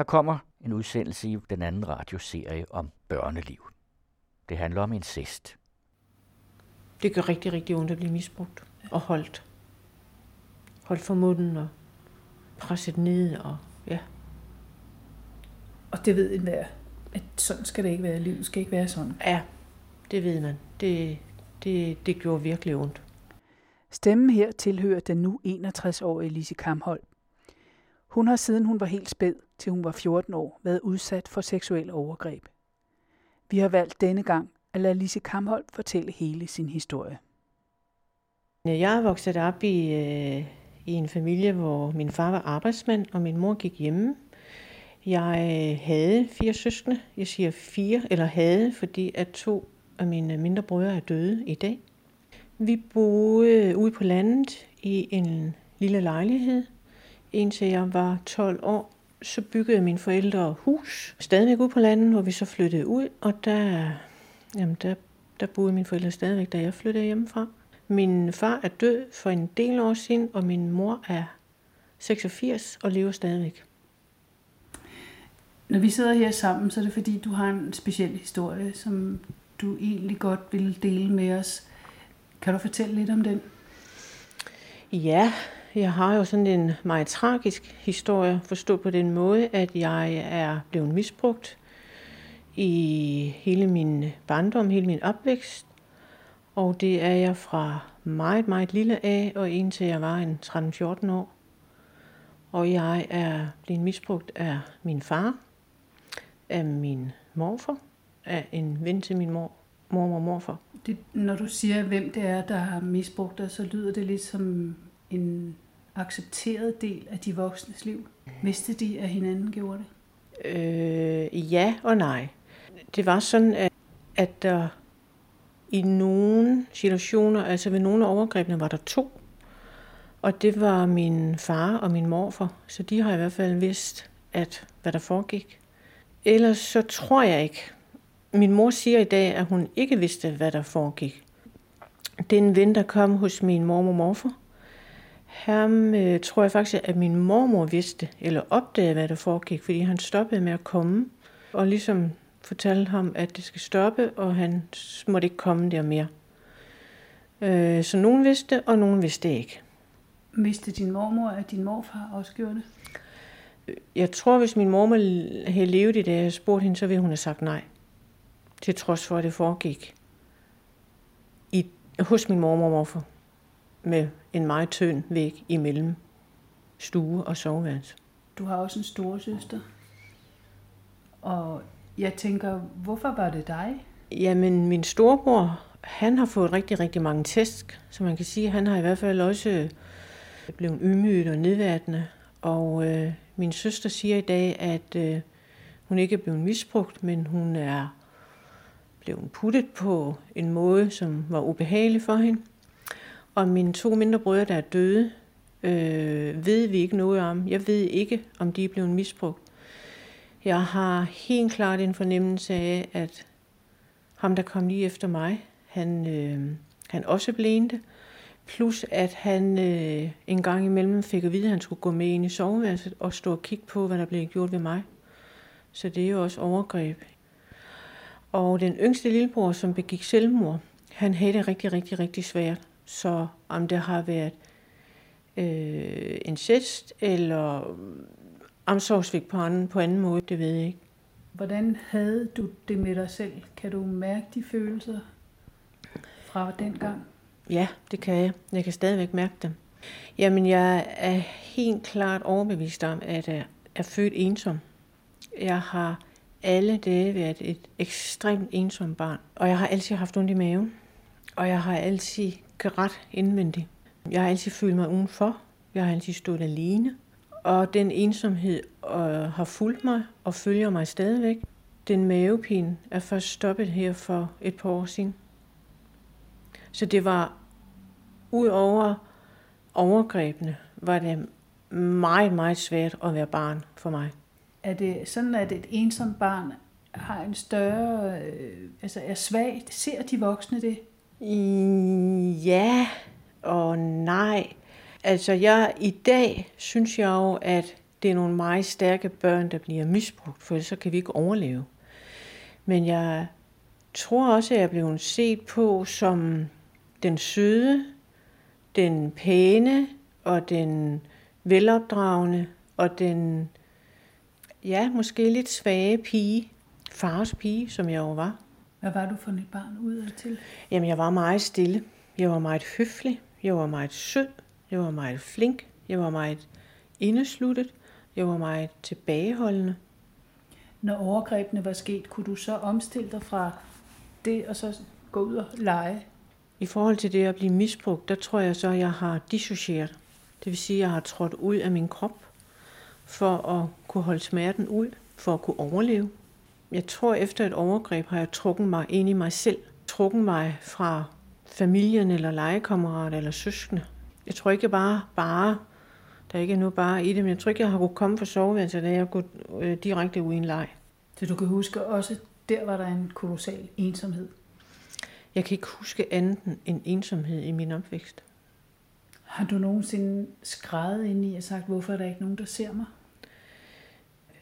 Her kommer en udsendelse i den anden radioserie om børneliv. Det handler om incest. Det gør rigtig, rigtig ondt at blive misbrugt og holdt. Holdt for munden og presset ned og ja. Og det ved enhver, at sådan skal det ikke være. Livet skal ikke være sådan. Ja, det ved man. Det, det, det gjorde virkelig ondt. Stemmen her tilhører den nu 61-årige Lise Kamhold. Hun har siden hun var helt spæd, til hun var 14 år, været udsat for seksuel overgreb. Vi har valgt denne gang at lade Lise Kamhold fortælle hele sin historie. Jeg er vokset op i, øh, i en familie, hvor min far var arbejdsmand, og min mor gik hjemme. Jeg øh, havde fire søskende. Jeg siger fire, eller havde, fordi at to af mine mindre brødre er døde i dag. Vi boede ude på landet i en lille lejlighed, indtil jeg var 12 år. Så byggede mine forældre hus, stadigvæk ude på landet, hvor vi så flyttede ud, og der, jamen der, der boede mine forældre stadigvæk, da jeg flyttede hjemmefra. Min far er død for en del år siden, og min mor er 86 og lever stadigvæk. Når vi sidder her sammen, så er det fordi, du har en speciel historie, som du egentlig godt vil dele med os. Kan du fortælle lidt om den? Ja, jeg har jo sådan en meget tragisk historie, forstået på den måde, at jeg er blevet misbrugt i hele min barndom, hele min opvækst. Og det er jeg fra meget, meget lille af, og indtil jeg var en 13-14 år. Og jeg er blevet misbrugt af min far, af min morfar, af en ven til min mor, mormor og morfar. Det, når du siger, hvem det er, der har misbrugt dig, så lyder det lidt som en accepteret del af de voksnes liv. Vidste de, at hinanden gjorde det? Øh, ja og nej. Det var sådan, at, at der i nogle situationer, altså ved nogle af overgrebene, var der to. Og det var min far og min morfar, så de har i hvert fald vidst, at hvad der foregik. Ellers så tror jeg ikke. Min mor siger i dag, at hun ikke vidste, hvad der foregik. Den ven, der kom hos min mor og morfar, ham øh, tror jeg faktisk, at min mormor vidste, eller opdagede, hvad der foregik, fordi han stoppede med at komme, og ligesom fortalte ham, at det skal stoppe, og han måtte ikke komme der mere. Øh, så nogen vidste, og nogen vidste ikke. Vidste din mormor, at din morfar også gjorde det? Jeg tror, hvis min mormor havde levet i det, og spurgte hende, så ville hun have sagt nej. Til trods for, at det foregik i, hos min mormor og morfar med en meget tynd væg imellem stue og soveværelse. Du har også en store søster. Og jeg tænker, hvorfor var det dig? Jamen, min storebror, han har fået rigtig, rigtig mange tæsk, så man kan sige, at han har i hvert fald også blevet ydmyget og nedværdende. Og øh, min søster siger i dag, at øh, hun ikke er blevet misbrugt, men hun er blevet puttet på en måde, som var ubehagelig for hende. Og mine to mindre brødre, der er døde, øh, ved vi ikke noget om. Jeg ved ikke, om de er blevet misbrugt. Jeg har helt klart en fornemmelse af, at ham, der kom lige efter mig, han, øh, han også blænte. Plus at han øh, en gang imellem fik at vide, at han skulle gå med ind i soveværelset og stå og kigge på, hvad der blev gjort ved mig. Så det er jo også overgreb. Og den yngste lillebror, som begik selvmord, han havde det rigtig, rigtig, rigtig svært. Så om det har været øh, incest eller omsorgsvigt på anden, på anden måde, det ved jeg ikke. Hvordan havde du det med dig selv? Kan du mærke de følelser fra den gang? Ja, det kan jeg. Jeg kan stadigvæk mærke dem. Jamen, jeg er helt klart overbevist om, at jeg er født ensom. Jeg har alle dage været et ekstremt ensomt barn, og jeg har altid haft ondt i maven, og jeg har altid grædt indvendigt. Jeg har altid følt mig udenfor. Jeg har altid stået alene. Og den ensomhed øh, har fulgt mig og følger mig stadigvæk. Den mavepine er først stoppet her for et par år siden. Så det var ud over overgrebene, var det meget, meget svært at være barn for mig. Er det sådan, at et ensomt barn har en større, øh, altså er svagt? Ser de voksne det? Ja og nej. Altså jeg, i dag synes jeg jo, at det er nogle meget stærke børn, der bliver misbrugt, for så kan vi ikke overleve. Men jeg tror også, at jeg blev set på som den søde, den pæne og den velopdragende og den, ja, måske lidt svage pige, fars pige, som jeg jo var. Hvad var du for et barn ud til? Jamen, jeg var meget stille. Jeg var meget høflig. Jeg var meget sød. Jeg var meget flink. Jeg var meget indesluttet. Jeg var meget tilbageholdende. Når overgrebene var sket, kunne du så omstille dig fra det og så gå ud og lege? I forhold til det at blive misbrugt, der tror jeg så, at jeg har dissocieret. Det vil sige, at jeg har trådt ud af min krop for at kunne holde smerten ud, for at kunne overleve. Jeg tror, efter et overgreb har jeg trukket mig ind i mig selv. Trukket mig fra familien eller legekammerater eller søskende. Jeg tror ikke bare, bare, der er ikke noget bare i det, men jeg tror ikke, jeg har kunnet komme fra soveværelset, da jeg gået øh, direkte ud i en leg. Så du kan huske også, der var der en kolossal ensomhed? Jeg kan ikke huske andet end ensomhed i min opvækst. Har du nogensinde skrevet ind i og sagt, hvorfor er der ikke nogen, der ser mig?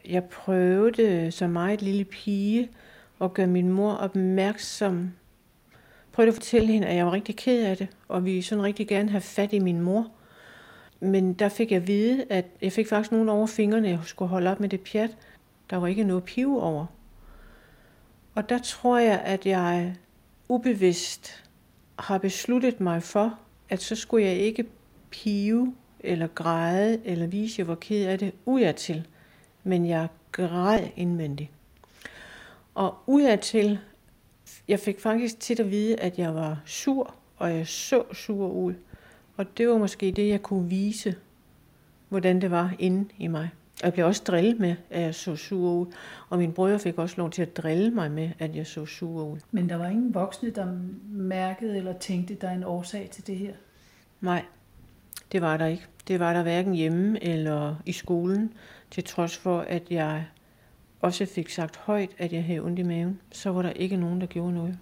Jeg prøvede som meget lille pige at gøre min mor opmærksom. Prøvede at fortælle hende, at jeg var rigtig ked af det, og vi sådan rigtig gerne have fat i min mor. Men der fik jeg at vide, at jeg fik faktisk nogen over fingrene, jeg skulle holde op med det pjat. Der var ikke noget pive over. Og der tror jeg, at jeg ubevidst har besluttet mig for, at så skulle jeg ikke pive eller græde eller vise, at jeg var ked af det udadtil, men jeg græd indvendigt. Og udadtil, jeg fik faktisk tit at vide, at jeg var sur, og jeg så sur ud. Og det var måske det, jeg kunne vise, hvordan det var inde i mig. Og jeg blev også drillet med, at jeg så sur ud. Og min brødre fik også lov til at drille mig med, at jeg så sur ud. Men der var ingen voksne, der mærkede eller tænkte, der er en årsag til det her? Nej, det var der ikke. Det var der hverken hjemme eller i skolen, til trods for, at jeg også fik sagt højt, at jeg havde ondt i maven. Så var der ikke nogen, der gjorde noget.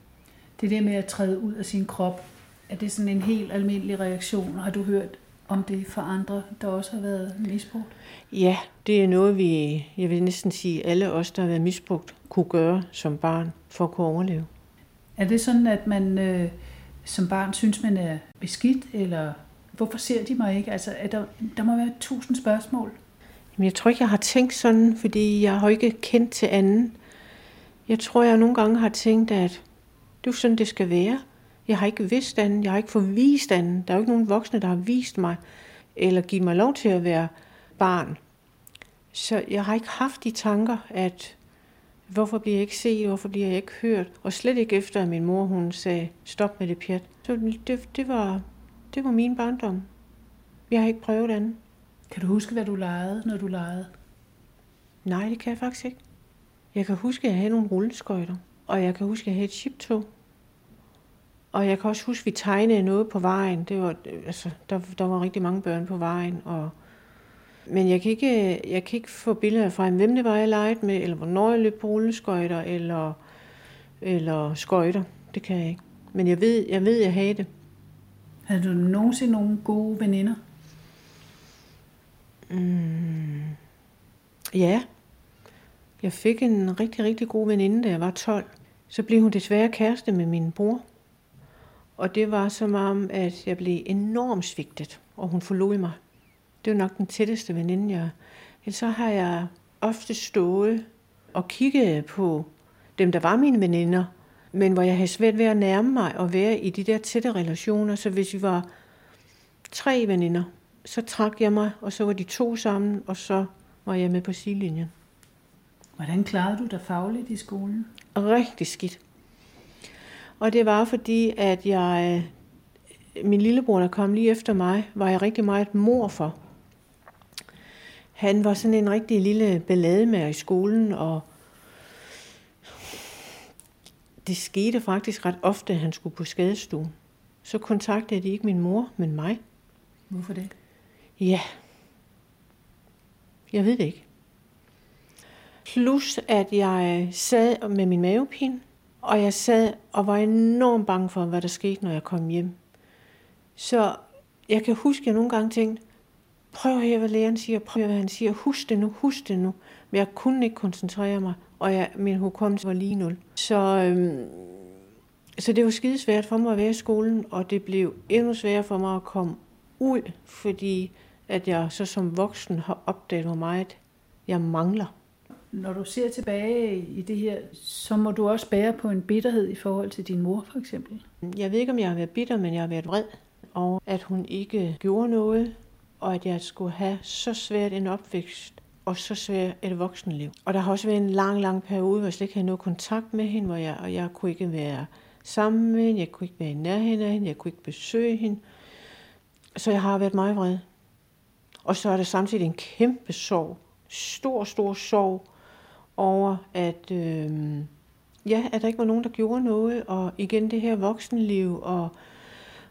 Det der med at træde ud af sin krop, er det sådan en helt almindelig reaktion? Har du hørt om det for andre, der også har været misbrugt? Ja, det er noget, vi, jeg vil næsten sige, alle os, der har været misbrugt, kunne gøre som barn for at kunne overleve. Er det sådan, at man øh, som barn synes, man er beskidt, eller hvorfor ser de mig ikke? Altså, er der, der må være tusind spørgsmål. Jamen, jeg tror ikke, jeg har tænkt sådan, fordi jeg har ikke kendt til anden. Jeg tror, jeg nogle gange har tænkt, at det er sådan, det skal være. Jeg har ikke vidst anden, jeg har ikke fået vist anden. Der er jo ikke nogen voksne, der har vist mig, eller givet mig lov til at være barn. Så jeg har ikke haft de tanker, at hvorfor bliver jeg ikke set, hvorfor bliver jeg ikke hørt, og slet ikke efter, at min mor hun sagde, stop med det pjat. Så det, det, var, det var min barndom. Jeg har ikke prøvet andet. Kan du huske, hvad du legede, når du legede? Nej, det kan jeg faktisk ikke. Jeg kan huske, at jeg havde nogle rulleskøjter, og jeg kan huske, at jeg havde et chiptog. Og jeg kan også huske, at vi tegnede noget på vejen. Det var, altså, der, der var rigtig mange børn på vejen. Og, men jeg kan, ikke, jeg kan ikke få billeder fra, hvem det var, jeg legede med, eller hvornår jeg løb på rulleskøjter, eller, eller skøjter. Det kan jeg ikke. Men jeg ved, jeg ved, jeg havde det. Havde du nogensinde nogle gode veninder? Mm, ja. Jeg fik en rigtig, rigtig god veninde, da jeg var 12. Så blev hun desværre kæreste med min bror. Og det var som om, at jeg blev enormt svigtet, og hun forlod mig. Det var nok den tætteste veninde, jeg... Ellers så har jeg ofte stået og kigget på dem, der var mine veninder, men hvor jeg havde svært ved at nærme mig og være i de der tætte relationer. Så hvis vi var tre veninder, så trak jeg mig, og så var de to sammen, og så var jeg med på sidelinjen. Hvordan klarede du dig fagligt i skolen? Rigtig skidt. Og det var fordi, at jeg, min lillebror, der kom lige efter mig, var jeg rigtig meget mor for. Han var sådan en rigtig lille ballademager i skolen, og det skete faktisk ret ofte, at han skulle på skadestuen. Så kontaktede de ikke min mor, men mig. Hvorfor det? Ja, jeg ved det ikke. Plus at jeg sad med min mavepine, og jeg sad og var enormt bange for, hvad der skete, når jeg kom hjem. Så jeg kan huske, at jeg nogle gange tænkte, prøv at høre, hvad lægen siger, prøv at høre, hvad han siger, husk det nu, husk det nu. Men jeg kunne ikke koncentrere mig, og jeg, min hukommelse var lige nul. Så, øhm, så det var skidesvært for mig at være i skolen, og det blev endnu sværere for mig at komme ud, fordi at jeg så som voksen har opdaget, hvor meget jeg mangler. Når du ser tilbage i det her, så må du også bære på en bitterhed i forhold til din mor, for eksempel. Jeg ved ikke, om jeg har været bitter, men jeg har været vred over, at hun ikke gjorde noget, og at jeg skulle have så svært en opvækst og så svært et voksenliv. Og der har også været en lang, lang periode, hvor jeg slet ikke havde noget kontakt med hende, hvor jeg, og jeg kunne ikke være sammen med hende, jeg kunne ikke være i nærheden af hende, jeg kunne ikke besøge hende. Så jeg har været meget vred. Og så er der samtidig en kæmpe sorg, stor, stor sorg over, at, øh, ja, at der ikke var nogen, der gjorde noget, og igen det her voksenliv, og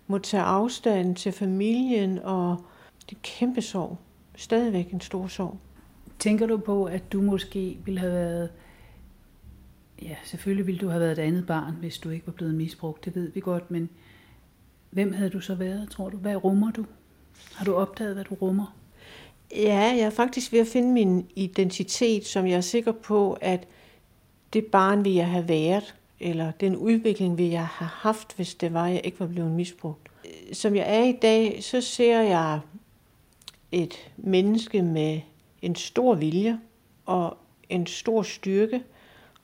må tage afstand til familien, og det er kæmpe sorg. Stadigvæk en stor sorg. Tænker du på, at du måske ville have været... Ja, selvfølgelig ville du have været et andet barn, hvis du ikke var blevet misbrugt, det ved vi godt, men hvem havde du så været, tror du? Hvad rummer du? Har du opdaget, hvad du rummer? Ja, jeg er faktisk ved at finde min identitet, som jeg er sikker på, at det barn vil jeg have været, eller den udvikling vil jeg have haft, hvis det var, at jeg ikke var blevet misbrugt. Som jeg er i dag, så ser jeg et menneske med en stor vilje og en stor styrke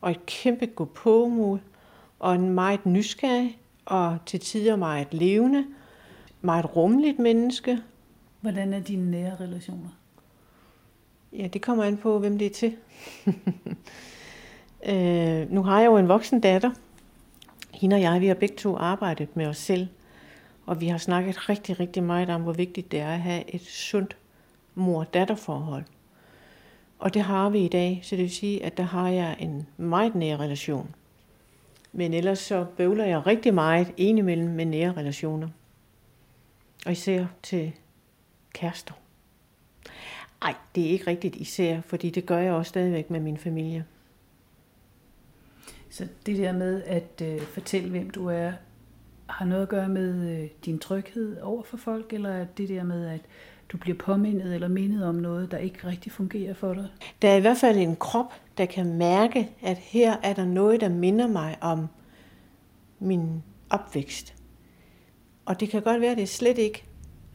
og et kæmpe gå på mod og en meget nysgerrig og til tider meget levende, meget rummeligt menneske. Hvordan er dine nære relationer? Ja, det kommer an på, hvem det er til. øh, nu har jeg jo en voksen datter. Hende og jeg, vi har begge to arbejdet med os selv. Og vi har snakket rigtig, rigtig meget om, hvor vigtigt det er at have et sundt mor-datter-forhold. Og det har vi i dag, så det vil sige, at der har jeg en meget nær relation. Men ellers så bøvler jeg rigtig meget indimellem med nære relationer. Og især til kærester. Nej, det er ikke rigtigt især, fordi det gør jeg også stadigvæk med min familie. Så det der med at øh, fortælle, hvem du er, har noget at gøre med øh, din tryghed over for folk, eller er det der med, at du bliver påmindet eller mindet om noget, der ikke rigtig fungerer for dig? Der er i hvert fald en krop, der kan mærke, at her er der noget, der minder mig om min opvækst. Og det kan godt være, at det slet ikke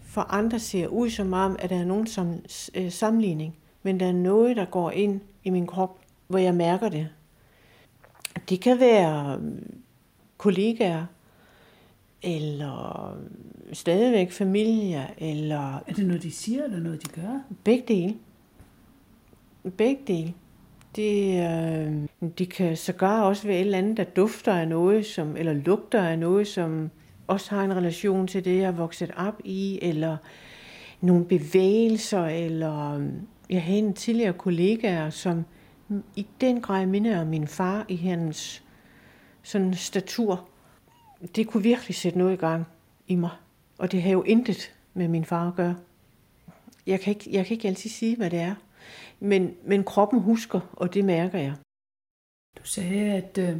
for andre ser ud som om, at der er nogen som, øh, sammenligning. Men der er noget, der går ind i min krop, hvor jeg mærker det. Det kan være kollegaer, eller stadigvæk familie, eller... Er det noget, de siger, eller noget, de gør? Begge dele. Begge dele. Det, øh, de kan sågar også være et eller andet, der dufter af noget, som, eller lugter af noget, som også har en relation til det, jeg er vokset op i, eller nogle bevægelser, eller øh, jeg havde en tidligere kollega, som i den grad minder om min far i hans sådan statur. Det kunne virkelig sætte noget i gang i mig, og det har jo intet med min far at gøre. Jeg kan ikke, jeg kan ikke altid sige, hvad det er, men, men kroppen husker, og det mærker jeg. Du sagde, at øh,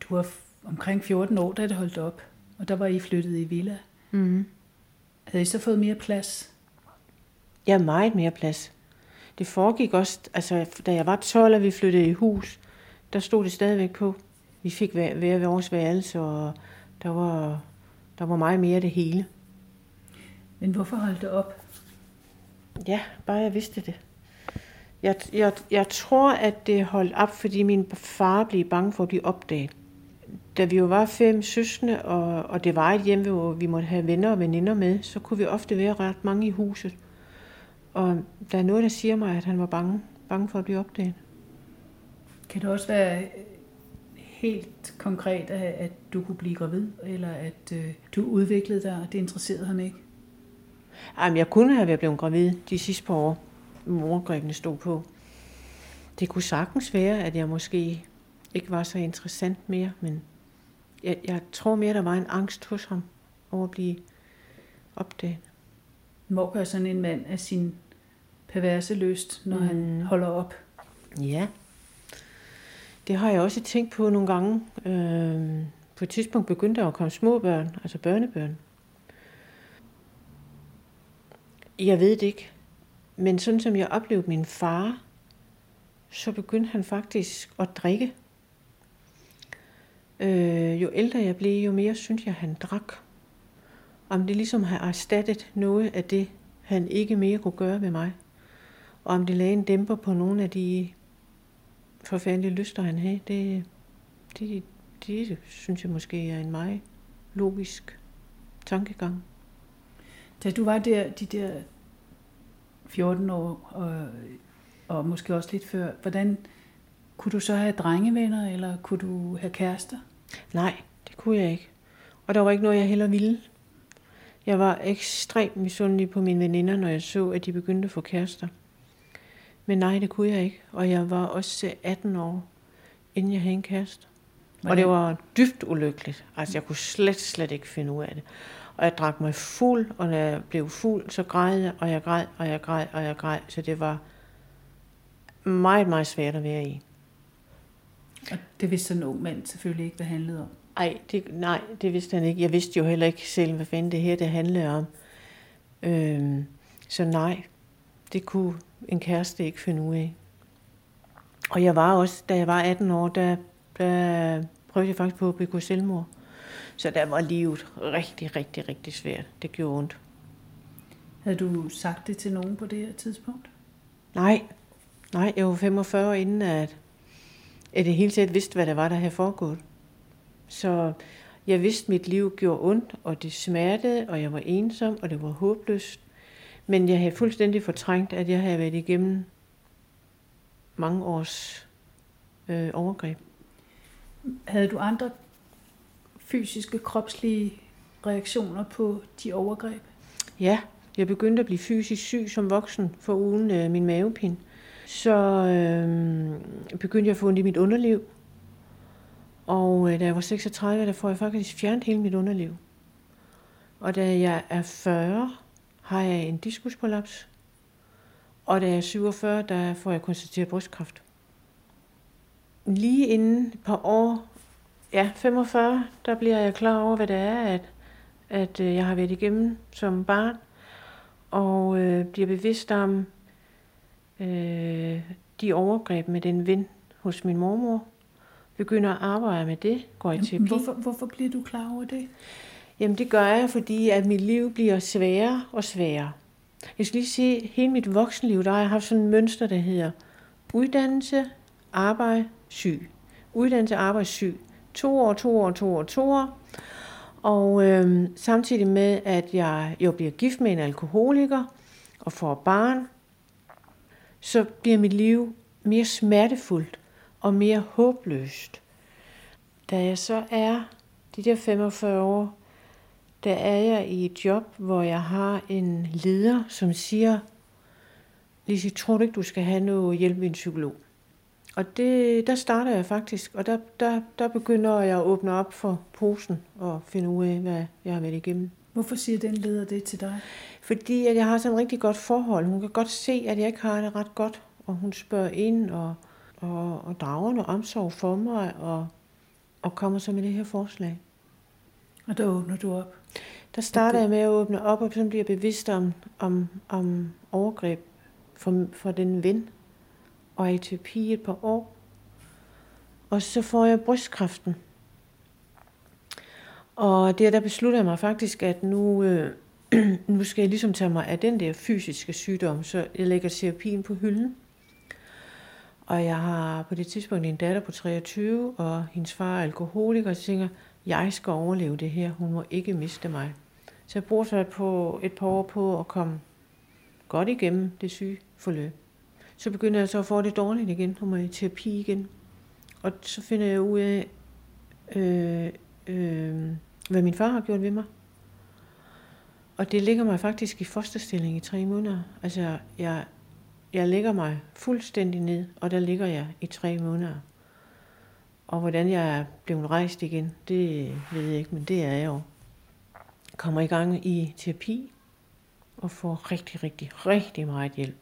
du var omkring 14 år, da det holdt op. Og der var I flyttet i villa. Mm. Havde I så fået mere plads? Ja, meget mere plads. Det foregik også, altså da jeg var 12, og vi flyttede i hus, der stod det stadigvæk på. Vi fik hver, hver vores værelse, og der var, der var meget mere det hele. Men hvorfor holdt det op? Ja, bare jeg vidste det. Jeg, jeg, jeg tror, at det holdt op, fordi min far blev bange for at blive opdaget da vi jo var fem søskende, og, og det var et hjem, hvor vi måtte have venner og veninder med, så kunne vi ofte være ret mange i huset. Og der er noget, der siger mig, at han var bange, bange for at blive opdaget. Kan det også være helt konkret, at du kunne blive gravid, eller at øh, du udviklede dig, og det interesserede ham ikke? Jamen, jeg kunne have været blevet gravid de sidste par år, morgrebene stod på. Det kunne sagtens være, at jeg måske ikke var så interessant mere, men jeg, jeg tror mere, der var en angst hos ham over at blive opdaget. Hvor gør sådan en mand af sin perverse lyst, når mm. han holder op? Ja, det har jeg også tænkt på nogle gange. Øh, på et tidspunkt begyndte der at komme små børn, altså børnebørn. Jeg ved det ikke. men sådan som jeg oplevede min far, så begyndte han faktisk at drikke. Øh, jo ældre jeg blev, jo mere synes jeg, han drak. Om det ligesom har erstattet noget af det, han ikke mere kunne gøre ved mig. Og om det lagde en dæmper på nogle af de forfærdelige lyster, han havde, det, det, det synes jeg måske er en meget logisk tankegang. Da du var der, de der 14 år, og, og måske også lidt før, hvordan kunne du så have drengevenner, eller kunne du have kærester? Nej, det kunne jeg ikke. Og der var ikke noget, jeg heller ville. Jeg var ekstremt misundelig på mine veninder, når jeg så, at de begyndte at få kærester. Men nej, det kunne jeg ikke. Og jeg var også 18 år, inden jeg havde en kæreste. Og det var dybt ulykkeligt. Altså, jeg kunne slet, slet ikke finde ud af det. Og jeg drak mig fuld, og når jeg blev fuld, så græd jeg, og jeg græd, og jeg græd, og jeg græd. Så det var meget, meget svært at være i. Og det vidste sådan en ung mand selvfølgelig ikke, hvad det handlede om. Ej, det, nej, det vidste han ikke. Jeg vidste jo heller ikke selv, hvad fanden det her det handlede om. Øhm, så nej, det kunne en kæreste ikke finde ud af. Og jeg var også, da jeg var 18 år, der, der prøvede jeg faktisk på at begå selvmord. Så der var livet rigtig, rigtig, rigtig svært. Det gjorde ondt. Havde du sagt det til nogen på det her tidspunkt? Nej, nej, jeg var 45 inden, at, at det hele taget vidste, hvad der var, der havde foregået. Så jeg vidste, at mit liv gjorde ondt, og det smertede, og jeg var ensom, og det var håbløst. Men jeg havde fuldstændig fortrængt, at jeg havde været igennem mange års øh, overgreb. Havde du andre fysiske, kropslige reaktioner på de overgreb? Ja, jeg begyndte at blive fysisk syg som voksen for ugen øh, min mavepin. Så øh, begyndte jeg at få ondt i mit underliv. Og øh, da jeg var 36, der får jeg faktisk fjernet hele mit underliv. Og da jeg er 40, har jeg en diskusprolaps. Og da jeg er 47, der får jeg konstateret brystkræft. Lige inden et par år, ja, 45, der bliver jeg klar over, hvad det er, at, at øh, jeg har været igennem som barn. Og øh, bliver bevidst om øh, de overgreb med den ven hos min mormor. Begynder at arbejde med det, går i terapi. Hvorfor, hvorfor bliver du klar over det? Jamen det gør jeg, fordi at mit liv bliver sværere og sværere. Jeg skal lige sige, hele mit voksenliv, der har jeg haft sådan et mønster, der hedder uddannelse, arbejde, syg. Uddannelse, arbejde, syg. To år, to år, to år, to år. Og øh, samtidig med, at jeg jo bliver gift med en alkoholiker og får barn, så bliver mit liv mere smertefuldt og mere håbløst. Da jeg så er de der 45 år, der er jeg i et job, hvor jeg har en leder, som siger, Lise, tror du ikke, du skal have noget hjælp med en psykolog? Og det, der starter jeg faktisk, og der, der, der begynder jeg at åbne op for posen og finde ud af, hvad jeg har været igennem. Hvorfor siger den leder det til dig? Fordi at jeg har sådan et rigtig godt forhold. Hun kan godt se, at jeg ikke har det ret godt, og hun spørger ind og, og, og drager noget omsorg for mig, og, og kommer så med det her forslag. Og der åbner du op? Der starter jeg med at åbne op, og så bliver jeg bevidst om, om, om overgreb for, for den ven, og er i terapi et par år. Og så får jeg brystkræften. Og det der besluttede jeg mig faktisk, at nu, øh, nu skal jeg ligesom tage mig af den der fysiske sygdom, så jeg lægger terapien på hylden. Og jeg har på det tidspunkt en datter på 23, og hendes far er alkoholiker, og jeg tænker, jeg skal overleve det her, hun må ikke miste mig. Så jeg bruger så på et par år på at komme godt igennem det syge forløb. Så begynder jeg så at få det dårligt igen, og må i terapi igen. Og så finder jeg ud af, øh, øh, hvad min far har gjort ved mig. Og det ligger mig faktisk i fosterstilling i tre måneder. Altså, jeg, jeg lægger mig fuldstændig ned, og der ligger jeg i tre måneder. Og hvordan jeg er blevet rejst igen, det ved jeg ikke, men det er jeg jo. Kommer i gang i terapi, og får rigtig, rigtig, rigtig meget hjælp.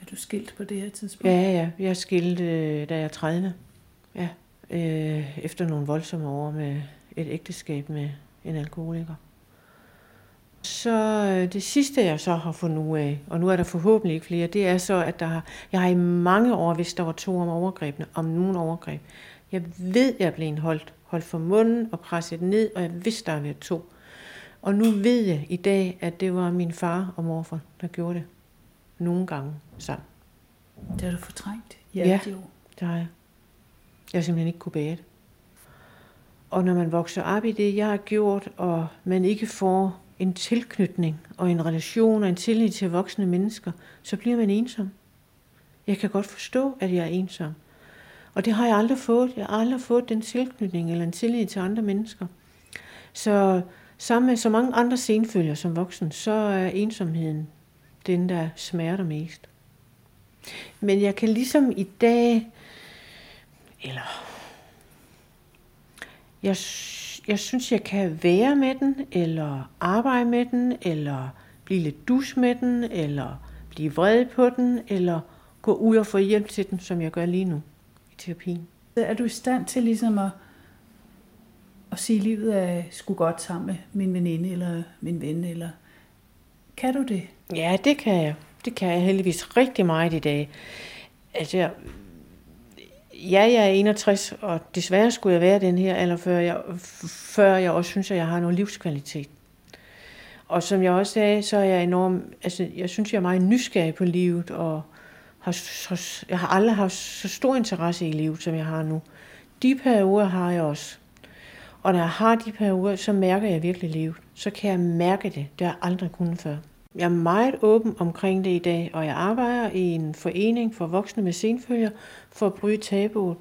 Er du skilt på det her tidspunkt? Ja, ja. Jeg er skilt, øh, da jeg er 30. Ja. Øh, efter nogle voldsomme år med et ægteskab med en alkoholiker. Så øh, det sidste, jeg så har fundet ud af, og nu er der forhåbentlig ikke flere, det er så, at der har, jeg har i mange år, hvis der var to om overgrebene, om nogen overgreb. Jeg ved, jeg blevet holdt, holdt for munden og presset ned, og jeg vidste, der været to. Og nu ved jeg i dag, at det var min far og morfar, der gjorde det. Nogle gange sammen. Det har du fortrængt i ja, de år. det har jeg. Jeg har simpelthen ikke kunne bære det. Og når man vokser op i det, jeg har gjort, og man ikke får en tilknytning og en relation og en tillid til voksne mennesker, så bliver man ensom. Jeg kan godt forstå, at jeg er ensom. Og det har jeg aldrig fået. Jeg har aldrig fået den tilknytning eller en tillid til andre mennesker. Så sammen med så mange andre senfølger som voksen, så er ensomheden den, der smerter mest. Men jeg kan ligesom i dag, eller jeg, jeg synes, jeg kan være med den, eller arbejde med den, eller blive lidt dus med den, eller blive vred på den, eller gå ud og få hjælp til den, som jeg gør lige nu i terapien. Er du i stand til ligesom at, at sige, at livet er sgu godt sammen med min veninde eller min ven? Eller kan du det? Ja, det kan jeg. Det kan jeg heldigvis rigtig meget i dag. Altså, ja, jeg er 61, og desværre skulle jeg være den her alder, før jeg, før jeg også synes, at jeg har noget livskvalitet. Og som jeg også sagde, så er jeg enorm, altså jeg synes, jeg er meget nysgerrig på livet, og har, så, jeg har aldrig haft så stor interesse i livet, som jeg har nu. De perioder har jeg også. Og når jeg har de perioder, så mærker jeg virkelig livet. Så kan jeg mærke det. Det har jeg aldrig kunnet før. Jeg er meget åben omkring det i dag, og jeg arbejder i en forening for voksne med senfølger for at bryde tabuet.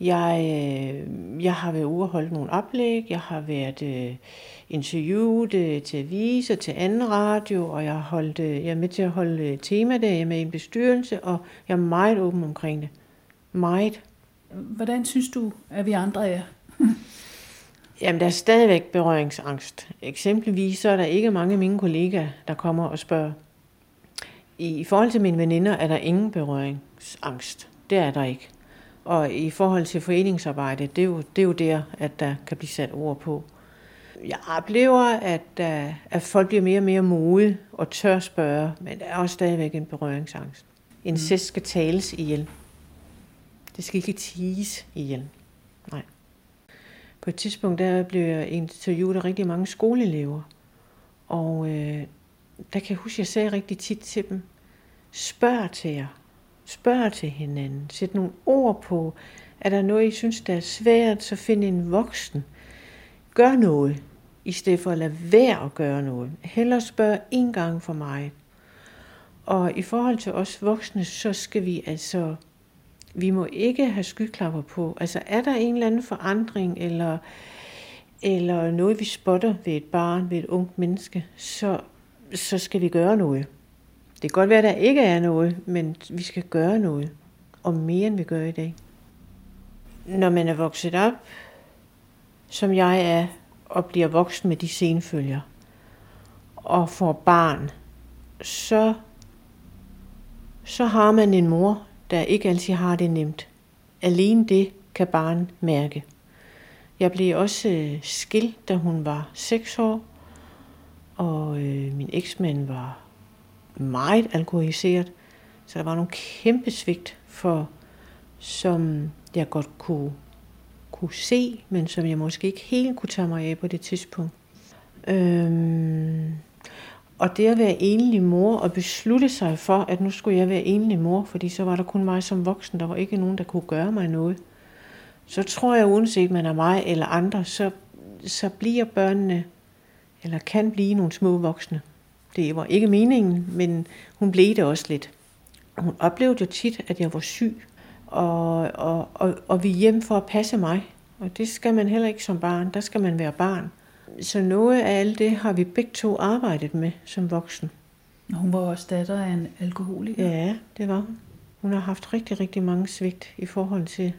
Jeg, øh, jeg har været ude og holde nogle oplæg, jeg har været øh, interviewet øh, til aviser, til anden radio, og jeg, har holdt, øh, jeg er med til at holde øh, temadage, jeg er med en bestyrelse, og jeg er meget åben omkring det. Meget. Hvordan synes du, at vi andre er? Jamen, der er stadigvæk berøringsangst. Eksempelvis så er der ikke mange af mine kollegaer, der kommer og spørger. I, forhold til mine veninder er der ingen berøringsangst. Det er der ikke. Og i forhold til foreningsarbejde, det er jo, det er jo der, at der kan blive sat ord på. Jeg oplever, at, at folk bliver mere og mere modige og tør spørge, men der er også stadigvæk en berøringsangst. Incest skal tales ihjel. Det skal ikke tease ihjel. På et tidspunkt der blev jeg interviewet af rigtig mange skoleelever. Og øh, der kan jeg huske, at jeg sagde rigtig tit til dem, spørg til jer. Spørg til hinanden. Sæt nogle ord på. Er der noget, I synes, der er svært, så find en voksen. Gør noget, i stedet for at lade være at gøre noget. Heller spørg en gang for mig. Og i forhold til os voksne, så skal vi altså vi må ikke have skyklapper på. Altså er der en eller anden forandring, eller, eller noget, vi spotter ved et barn, ved et ungt menneske, så, så skal vi gøre noget. Det kan godt være, at der ikke er noget, men vi skal gøre noget. Og mere, end vi gør i dag. Når man er vokset op, som jeg er, og bliver voksen med de senfølger, og får barn, så, så har man en mor, der ikke altid har det nemt. Alene det kan barn mærke. Jeg blev også øh, skilt, da hun var 6 år, og øh, min eksmand var meget alkoholiseret, så der var nogle kæmpe svigt for, som jeg godt kunne, kunne se, men som jeg måske ikke helt kunne tage mig af på det tidspunkt. Øhm, og det at være enlig mor og beslutte sig for, at nu skulle jeg være enlig mor, fordi så var der kun mig som voksen, der var ikke nogen, der kunne gøre mig noget. Så tror jeg, uanset man er mig eller andre, så, så bliver børnene, eller kan blive nogle små voksne. Det var ikke meningen, men hun blev det også lidt. Hun oplevede jo tit, at jeg var syg, og, og, og, og vi hjem for at passe mig. Og det skal man heller ikke som barn, der skal man være barn. Så noget af alt det har vi begge to arbejdet med som voksen. Hun var også datter af en alkoholiker? Ja, det var hun. Hun har haft rigtig, rigtig mange svigt i forhold til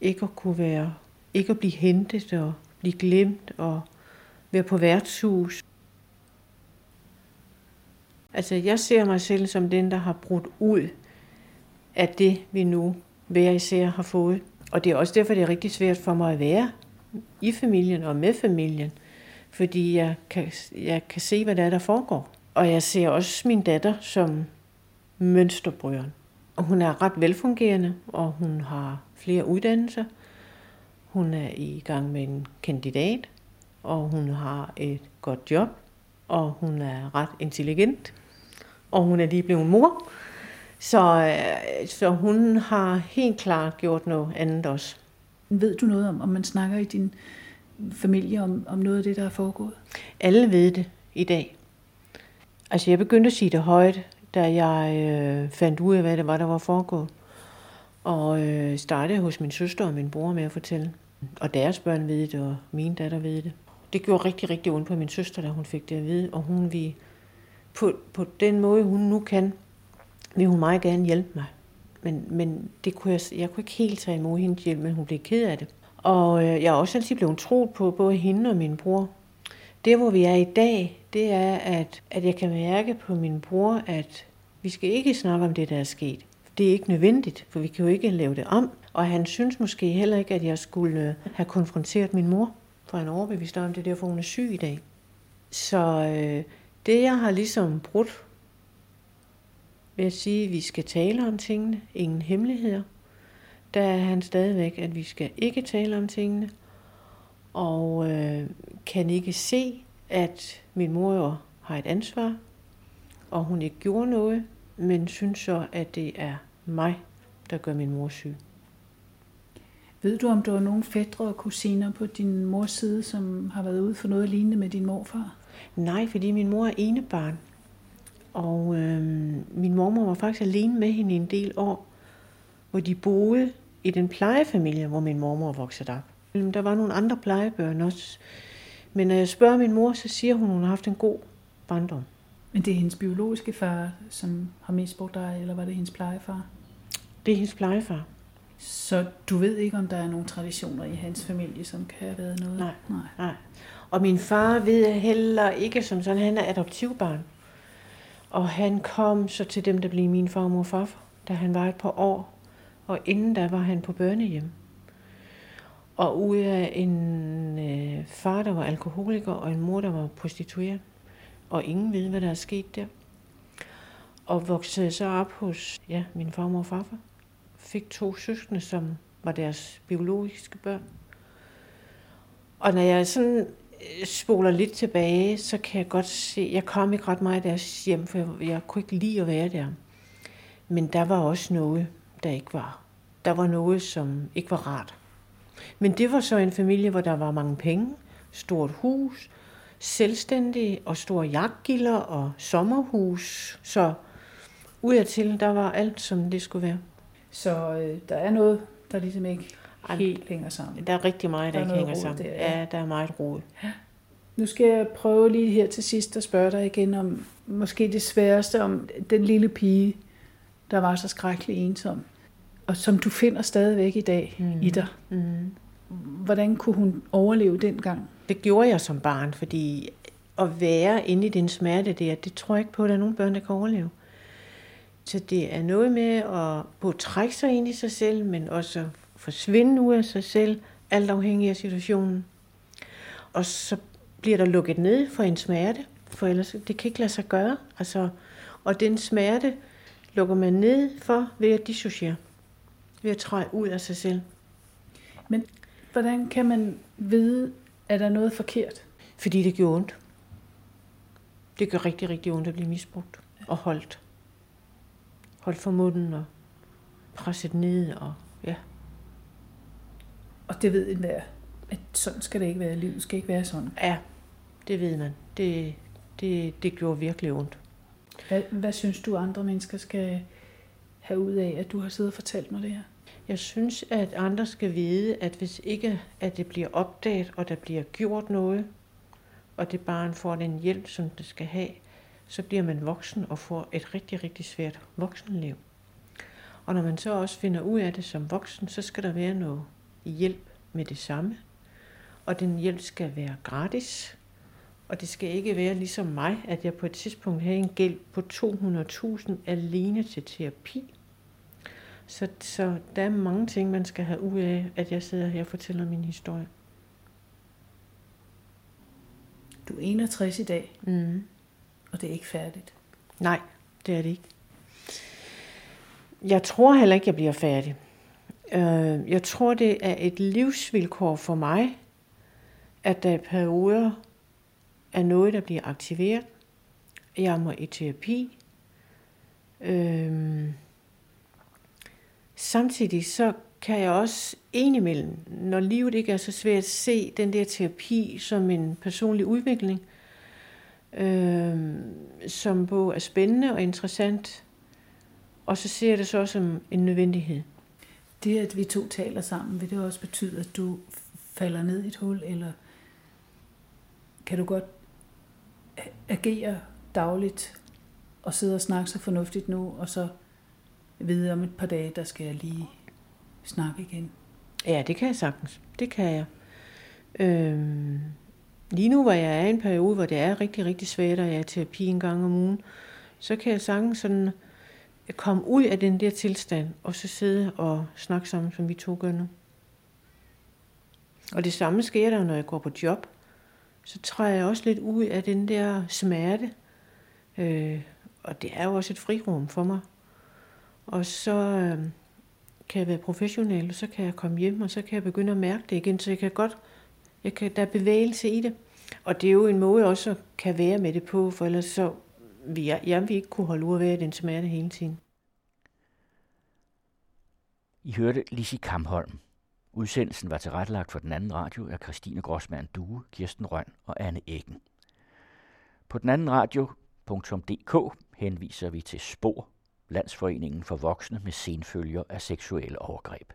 ikke at kunne være, ikke at blive hentet og blive glemt og være på værtshus. Altså, jeg ser mig selv som den, der har brudt ud af det, vi nu hver især har fået. Og det er også derfor, det er rigtig svært for mig at være i familien og med familien. fordi jeg kan, jeg kan se, hvad der er, der foregår. Og jeg ser også min datter som mønsterbrøren. Og hun er ret velfungerende, og hun har flere uddannelser. Hun er i gang med en kandidat, og hun har et godt job, og hun er ret intelligent, og hun er lige blevet mor. Så, øh, så hun har helt klart gjort noget andet også. Ved du noget om, om man snakker i din familie om, om noget af det, der er foregået? Alle ved det i dag. Altså jeg begyndte at sige det højt, da jeg øh, fandt ud af, hvad det var, der var foregået. Og øh, startede hos min søster og min bror med at fortælle. Og deres børn ved det, og min datter ved det. Det gjorde rigtig, rigtig ondt på min søster, da hun fik det at vide. Og hun vil, på, på den måde, hun nu kan, vil hun meget gerne hjælpe mig. Men, men det kunne jeg, jeg kunne ikke helt tage imod hendes hjælp, men hun blev ked af det. Og øh, jeg er også altid blevet troet på både hende og min bror. Det, hvor vi er i dag, det er, at, at jeg kan mærke på min bror, at vi skal ikke snakke om det, der er sket. Det er ikke nødvendigt, for vi kan jo ikke lave det om. Og han synes måske heller ikke, at jeg skulle øh, have konfronteret min mor, for han overbeviste om det, derfor hun er syg i dag. Så øh, det, jeg har ligesom brudt ved at sige, at vi skal tale om tingene, ingen hemmeligheder, der er han stadigvæk, at vi skal ikke tale om tingene, og øh, kan ikke se, at min mor jo har et ansvar, og hun ikke gjorde noget, men synes så, at det er mig, der gør min mor syg. Ved du, om der er nogle fædre og kusiner på din mors side, som har været ude for noget lignende med din morfar? Nej, fordi min mor er ene barn. Og øh, min mormor var faktisk alene med hende en del år, hvor de boede i den plejefamilie, hvor min mormor voksede op. Der var nogle andre plejebørn også. Men når jeg spørger min mor, så siger hun, at hun har haft en god barndom. Men det er hendes biologiske far, som har misbrugt dig, eller var det hendes plejefar? Det er hendes plejefar. Så du ved ikke, om der er nogle traditioner i hans familie, som kan have været noget? Nej, nej. nej. Og min far ved heller ikke som sådan, han er adoptivbarn. Og han kom så til dem, der blev min farmor og farfar, da han var et par år. Og inden da var han på børnehjem. Og ud af en øh, far, der var alkoholiker, og en mor, der var prostitueret. Og ingen ved, hvad der er sket der. Og voksede så op hos ja, min farmor og farfar. Fik to søskende, som var deres biologiske børn. Og når jeg sådan Øh, spoler lidt tilbage, så kan jeg godt se, jeg kom ikke ret meget af deres hjem, for jeg, jeg kunne ikke lide at være der. Men der var også noget, der ikke var. Der var noget, som ikke var rart. Men det var så en familie, hvor der var mange penge, stort hus, selvstændige og store jagtgilder og sommerhus. Så udadtil, der var alt, som det skulle være. Så øh, der er noget, der ligesom ikke helt hænger sammen. Der er rigtig meget, der, der ikke hænger sammen. Der, ja. ja, der er meget rod. Ja. Nu skal jeg prøve lige her til sidst at spørge dig igen om måske det sværeste, om den lille pige, der var så skrækkelig ensom, og som du finder stadigvæk i dag mm. i dig. Mm. Hvordan kunne hun overleve dengang? Det gjorde jeg som barn, fordi at være inde i den smerte der, det tror jeg ikke på, at der er nogen børn, der kan overleve. Så det er noget med at både trække sig ind i sig selv, men også forsvinde ud af sig selv, alt afhængig af situationen. Og så bliver der lukket ned for en smerte, for ellers det kan ikke lade sig gøre. Altså, og den smerte lukker man ned for ved at dissociere, ved at træde ud af sig selv. Men hvordan kan man vide, at der er noget forkert? Fordi det gør ondt. Det gør rigtig, rigtig ondt at blive misbrugt og holdt. Holdt for munden og presset ned og ja. Og det ved enhver, at sådan skal det ikke være. Livet skal ikke være sådan. Ja, det ved man. Det, det, det gjorde virkelig ondt. Hvad, hvad synes du, andre mennesker skal have ud af, at du har siddet og fortalt mig det her? Jeg synes, at andre skal vide, at hvis ikke at det bliver opdaget, og der bliver gjort noget, og det barn får den hjælp, som det skal have, så bliver man voksen og får et rigtig, rigtig svært voksenliv. Og når man så også finder ud af det som voksen, så skal der være noget hjælp med det samme. Og den hjælp skal være gratis. Og det skal ikke være ligesom mig, at jeg på et tidspunkt havde en gæld på 200.000 alene til terapi. Så, så der er mange ting, man skal have ud af, at jeg sidder her og fortæller min historie. Du er 61 i dag, Mm. og det er ikke færdigt. Nej, det er det ikke. Jeg tror heller ikke, jeg bliver færdig. Øh, Jeg tror, det er et livsvilkår for mig, at der i perioder er noget, der bliver aktiveret. Jeg må i terapi. Øh, samtidig så kan jeg også indimellem, når livet ikke er så svært, se den der terapi som en personlig udvikling, øh, som både er spændende og interessant, og så ser jeg det så også som en nødvendighed. Det, at vi to taler sammen, vil det også betyde, at du falder ned i et hul, eller kan du godt agere dagligt og sidde og snakke så fornuftigt nu, og så vide om et par dage, der skal jeg lige snakke igen? Ja, det kan jeg sagtens. Det kan jeg. Øhm, lige nu, hvor jeg er i en periode, hvor det er rigtig, rigtig svært, og jeg er i terapi en gang om ugen, så kan jeg sagtens sådan komme ud af den der tilstand, og så sidde og snakke sammen, som vi to gør nu. Og det samme sker der, når jeg går på job. Så træder jeg også lidt ud af den der smerte. Øh, og det er jo også et frirum for mig. Og så øh, kan jeg være professionel, og så kan jeg komme hjem, og så kan jeg begynde at mærke det igen, så jeg kan godt, jeg kan, der er bevægelse i det. Og det er jo en måde også at kan være med det på, for ellers så jeg, jeg vil ikke kunne holde ud at være i den smerte hele tiden. I hørte Lisi Kamholm. Udsendelsen var tilrettelagt for den anden radio af Christine Grossmann Due, Kirsten Røn og Anne Eggen. På den anden radio.dk henviser vi til SPOR, Landsforeningen for Voksne med senfølger af seksuelle overgreb.